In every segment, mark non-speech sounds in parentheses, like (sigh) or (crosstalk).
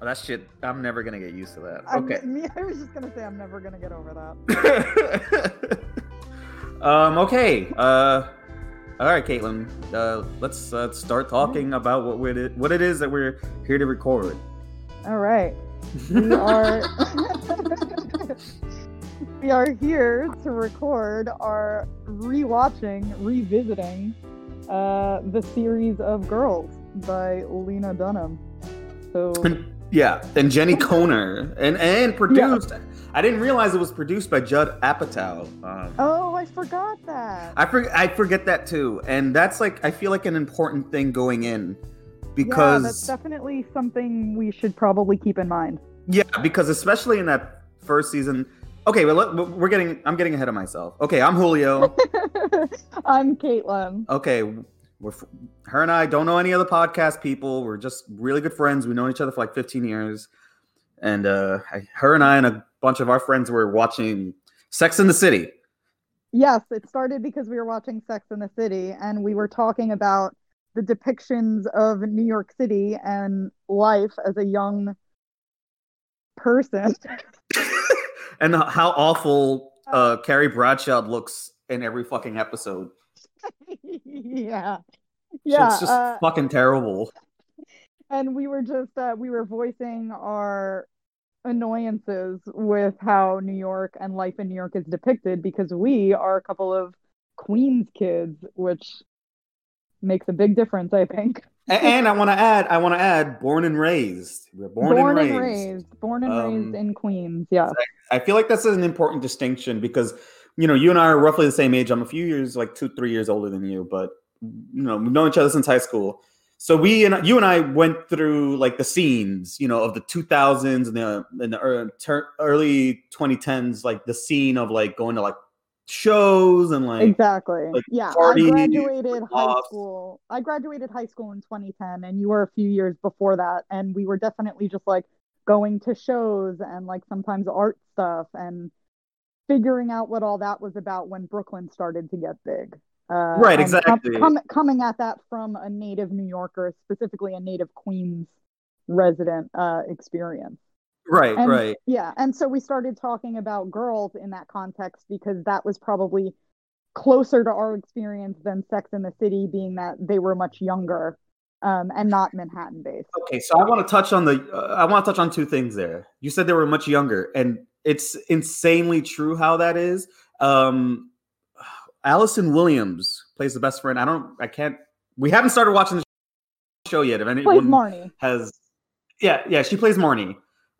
Oh, that shit, I'm never gonna get used to that. Okay. (laughs) me, I was just gonna say I'm never gonna get over that. (laughs) um. Okay. Uh. All right, Kaitlin. Uh, let's uh, start talking about what we what it is that we're here to record. All right. We are (laughs) we are here to record our rewatching, revisiting uh, the series of Girls by Lena Dunham. So Yeah, and Jenni (laughs) Konner, and and produced. I didn't realize it was produced by Judd Apatow. Um, oh, I forgot that. I forget. I forget that too, and that's like I feel like an important thing going in because yeah, that's definitely something we should probably keep in mind. yeah, because especially in that first season. Okay, well, we're getting. I'm getting ahead of myself. Okay, I'm Julio. (laughs) I'm Kaitlin. okay, we're her and I don't know any other podcast people. We're just really good friends. We've known each other for like 15 years, and uh, I, her and I and a bunch of our friends were watching Sex in the City. Yes, it started because we were watching Sex in the City and we were talking about the depictions of New York City and life as a young person. (laughs) and how awful uh Carrie Bradshaw looks in every fucking episode. Yeah. So Yeah. it's just uh, fucking terrible. and we were just uh, we were voicing our annoyances with how New York and life in New York is depicted because we are a couple of Queens kids, which makes a big difference, I think. And I want to add, I want to add, born and raised. We're born, and, raised. born and Um, raised in Queens. Yeah. I feel like that's an important distinction because you know you and I are roughly the same age. I'm a few years, like two, three years older than you, but you know we've known each other since high school. So we and you and I went through like the scenes, you know, of the 2000s and the in the early 2010s, like the scene of like going to like shows and like exactly. like, yeah. I graduated high school. I graduated high school in 2010 and you were a few years before that and we were definitely just like going to shows and like sometimes art stuff and figuring out what all that was about when Brooklyn started to get big. Uh, Right, com- exactly. com- coming at that from a native New Yorker, specifically a native Queens resident uh, experience. right, And- right. Yeah, and so we started talking about girls in that context because that was probably closer to our experience than Sex in the City, being that they were much younger um, and not Manhattan based. Okay, so I want to touch on the. Uh, I want to touch on two things there. You said they were much younger, and it's insanely true how that is. Um, Allison Williams plays the best friend. I don't. I can't. We haven't started watching the show yet. If Plays anyone Marnie. has, yeah, yeah, she plays Marnie.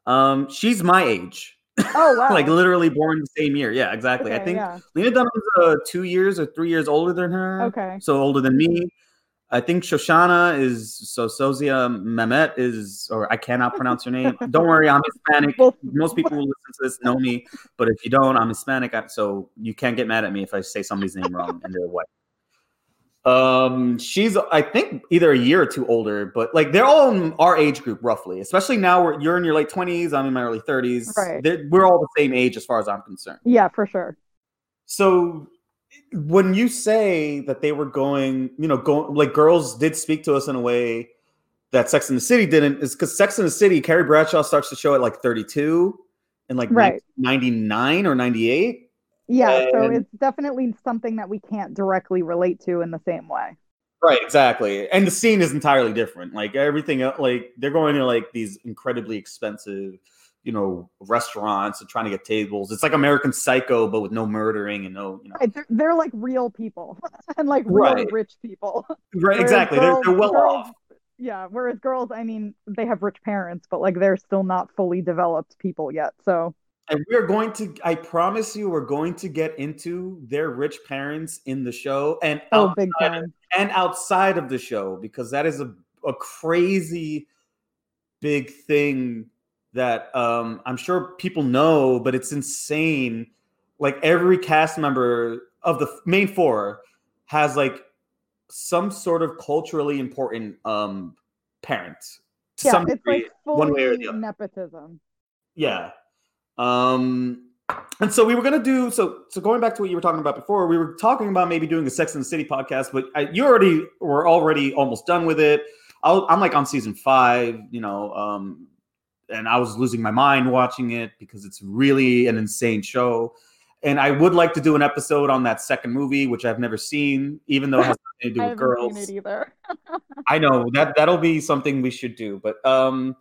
Um, she's my age, Oh (laughs) wow! like literally born the same year. Yeah, exactly. I think yeah. Lena Dunham's uh, two years or three years older than her. Okay. So older than me. I think Shoshanna is so Sozia Mehmet is, or I cannot pronounce your name. Don't worry, I'm Hispanic. Most people who listen to this know me, but if you don't, I'm Hispanic. I- So you can't get mad at me if I say somebody's name wrong and they're white. Um, she's I think either a year or two older, but like they're all in our age group roughly. Especially now, we're, you're in your late twenties. I'm in my early thirties. Right. We're all the same age as far as I'm concerned. Yeah, for sure. So when you say that they were going, you know, going like girls did speak to us in a way that Sex in the City didn't, is because Sex in the City, Carrie Bradshaw starts to show at like 32 and like Right. 99 or 98. Yeah, so it's definitely something that we can't directly relate to in the same way. Right, exactly. And the scene is entirely different. Like everything, like they're going to like these incredibly expensive, you know, restaurants and trying to get tables. It's like American Psycho, but with no murdering and no, you know. Right, They're, they're like real people (laughs) and like real Right. rich people. (laughs) Right, Whereas exactly. they're, they're well girls- off. Yeah, whereas girls, I mean, they have rich parents, but like they're still not fully developed people yet. So And we're going to, I promise you, we're going to get into their rich parents in the show and oh, big outside, time. and outside of the show because that is a, a crazy big thing that um, I'm sure people know, but it's insane. Like every cast member of the main four has like some sort of culturally important um, parent Yeah, some it's degree, like one way or the other. nepotism. Yeah. Um and so we were gonna do so. So going back to what you were talking about before, we were talking about maybe doing a Sex and the City podcast, but I, you already were already almost done with it. I'll, I'm like on season five. You know, um, and I was losing my mind watching it because it's really an insane show. And I would like to do an episode on that second movie, which I've never seen, even though it has nothing to do (laughs) with girls. either. I know that that'll be something we should do. But um,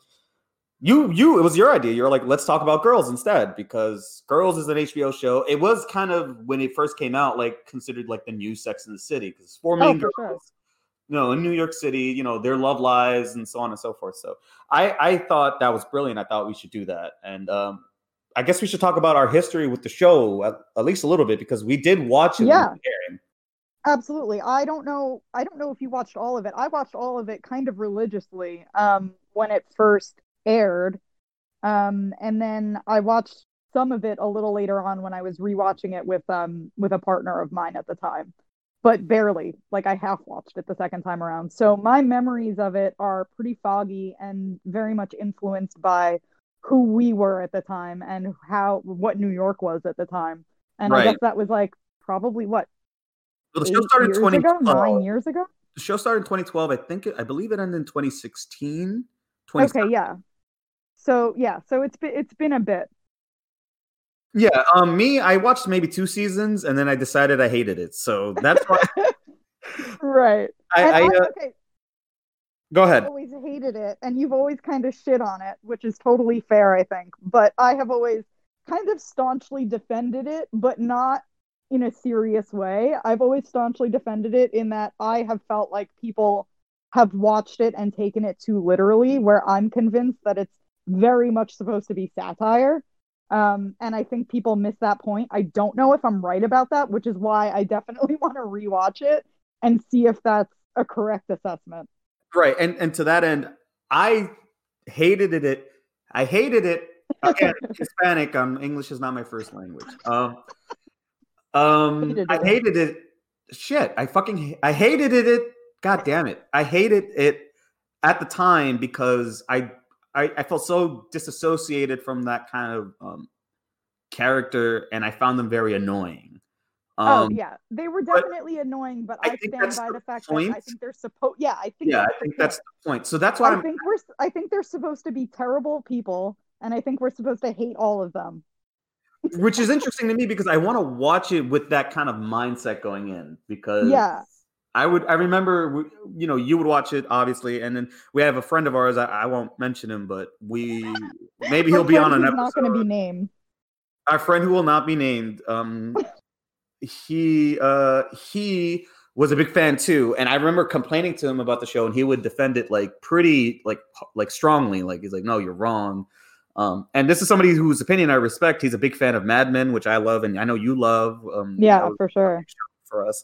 you you it was your idea. You're like, let's talk about girls instead because Girls is an HBO show. It was kind of when it first came out, like considered like the new Sex in the City because four main Oh, for girls. sure. You know, in New York City, you know, their love lives and so on and so forth. So I I thought that was brilliant. I thought we should do that. And um I guess we should talk about our history with the show at, at least a little bit because we did watch it. Yeah. Absolutely. I don't know. I don't know if you watched all of it. I watched all of it kind of religiously um, when it first aired, um, and then I watched some of it a little later on when I was rewatching it with um with a partner of mine at the time, but barely. Like I half watched it the second time around. So my memories of it are pretty foggy and very much influenced by who we were at the time and how what New York was at the time. And I guess that was like probably what Well, the show started years ago, 2012. nine years ago. The show started in 2012. I think it, I believe it ended in 2016. 20, Okay, yeah. So yeah, so it's been it's been a bit. Yeah, um, me, I watched maybe two seasons and then I decided I hated it. So that's why (laughs) right. I, I I, uh, okay, go ahead. I've always hated it, and you've always kind of shit on it, which is totally fair, I think. But I have always kind of staunchly defended it, but not in a serious way. I've always staunchly defended it in that I have felt like people have watched it and taken it too literally, where I'm convinced that it's very much supposed to be satire. Um, and I think people miss that point. I don't know if I'm right about that, which is why I definitely (laughs) want to rewatch it and see if that's a correct assessment. Right, and and to that end, I hated it. I hated it. Again, (laughs) Hispanic. Um, English is not my first language. (laughs) Um, um, Hated I hated it. Shit, I fucking I hated it. It. God damn it, I hated it at the time because I I, I felt so disassociated from that kind of um, character, and I found them very annoying. Um, oh yeah, they were but definitely annoying, but I I, stand by the the fact point. that I think they're supposed. Yeah, I think. yeah, I think that's the point. So that's why I I'm think we're. I think they're supposed to be terrible people, and I think we're supposed to hate all of them. which is interesting to me because I want to watch it with that kind of mindset going in because Yeah. I would I remember you know you would watch it obviously and then we have a friend of ours I, I won't mention him but we (laughs) maybe he'll be on an episode Not going to be named. our friend who will not be named um he uh he was a big fan too and i remember complaining to him about the show and he would defend it like pretty like like strongly like he's like no you're wrong um and this is somebody whose opinion i respect he's a big fan of mad men which i love and i know you love um Yeah, for sure. for us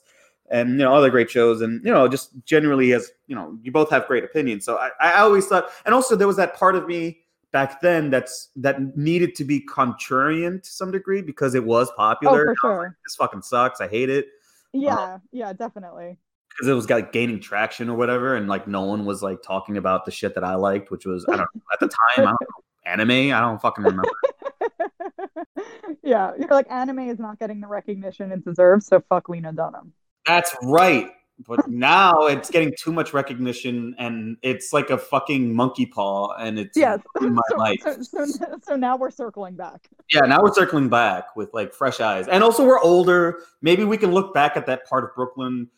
and you know other great shows and you know just generally as you know you both have great opinions so i, I always thought and also there was that part of me back then that's that needed to be contrarian to some degree because it was popular. Oh, for And I was sure. like, this fucking sucks i hate it Yeah, um, yeah, definitely. because it was like gaining traction or whatever and like no one was like talking about the shit that i liked which was i don't know at the time i don't know (laughs) anime i don't fucking remember (laughs) yeah, you're like anime is not getting the recognition it deserves, so fuck Lena Dunham. That's right. But now it's getting too much recognition and it's like a fucking monkey paw and it's Yes. in my so, life. so, so, (laughs) so now we're circling back. Yeah, now we're circling back with like fresh eyes. And also we're older. Maybe we can look back at that part of Brooklyn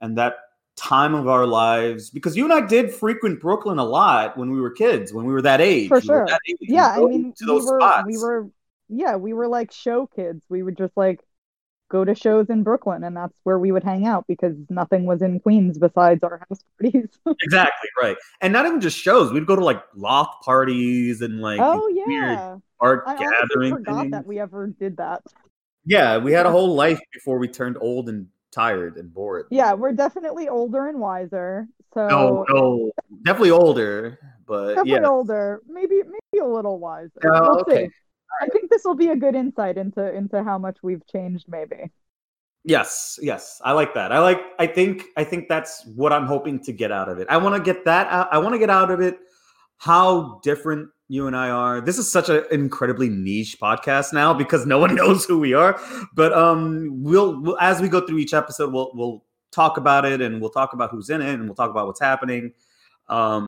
and that time of our lives because you and I did frequent Brooklyn a lot when we were kids, when we were that age. For We sure. that age. We Yeah, I mean, to we those were spots. we were yeah, we were like show kids. We would just like go to shows in Brooklyn, and that's where we would hang out because nothing was in Queens besides our house parties. (laughs) exactly right. And not even just shows. We'd go to like loft parties and like oh these weird yeah, art I honestly gathering forgot things. that we ever did that. Yeah, we had a whole life before we turned old and tired and bored. Yeah, we're definitely older and wiser. So No, no, definitely older, but definitely yeah. older, maybe maybe a little wiser. Oh, we'll okay. see. I think this will be a good insight into into how much we've changed. Maybe. Yes, yes, I like that. I like. I think. I think that's what I'm hoping to get out of it. I want to get that out. I want to get out of it how different you and I are. This is such an incredibly niche podcast now because no one (laughs) knows who we are. But um, we'll, we'll as we go through each episode, we'll we'll talk about it and we'll talk about who's in it and we'll talk about what's happening. Um,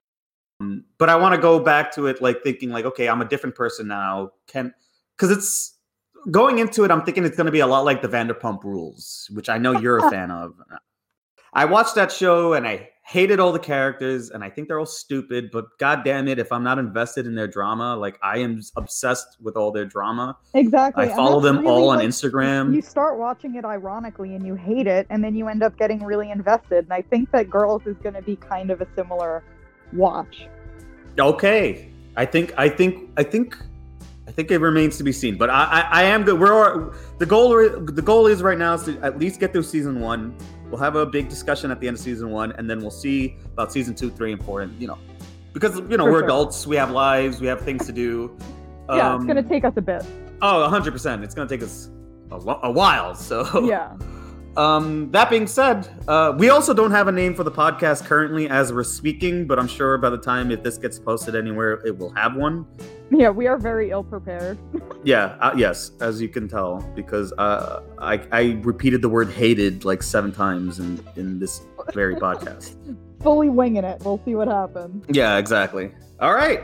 but I want to go back to it like thinking like, okay, I'm a different person now. Can because it's going into it, I'm thinking it's going to be a lot like the Vanderpump Rules, which I know you're a (laughs) fan of. I watched that show and I hated all the characters and I think they're all stupid, but god damn it, if I'm not invested in their drama, like I am obsessed with all their drama. Exactly. I follow them really all on what- Instagram. You start watching it ironically and you hate it, and then you end up getting really invested. And I think that Girls is going to be kind of a similar watch. Okay. I think I think I think I think it remains to be seen. But I I, I am good. We're the goal the goal is right now is to at least get through season one. We'll have a big discussion at the end of season one, and then we'll see about season two, three, and four. And you know, because you know For we're sure. adults, we have lives, we have things to do. yeah, it's Um, going to take us a bit. Oh, 100 percent. It's gonna take us a, lo- a while. So Yeah. Um, that being said, uh, we also don't have a name for the podcast currently as we're speaking, but I'm sure by the time if this gets posted anywhere, it will have one. Yeah, we are very ill prepared. (laughs) Yeah, uh, yes, as you can tell, because uh, I, I repeated the word hated like seven times in, in this very podcast. (laughs) Fully winging it. We'll see what happens. Yeah, exactly. All right,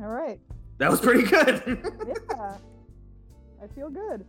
All right. that was pretty good. (laughs) Yeah. I feel good.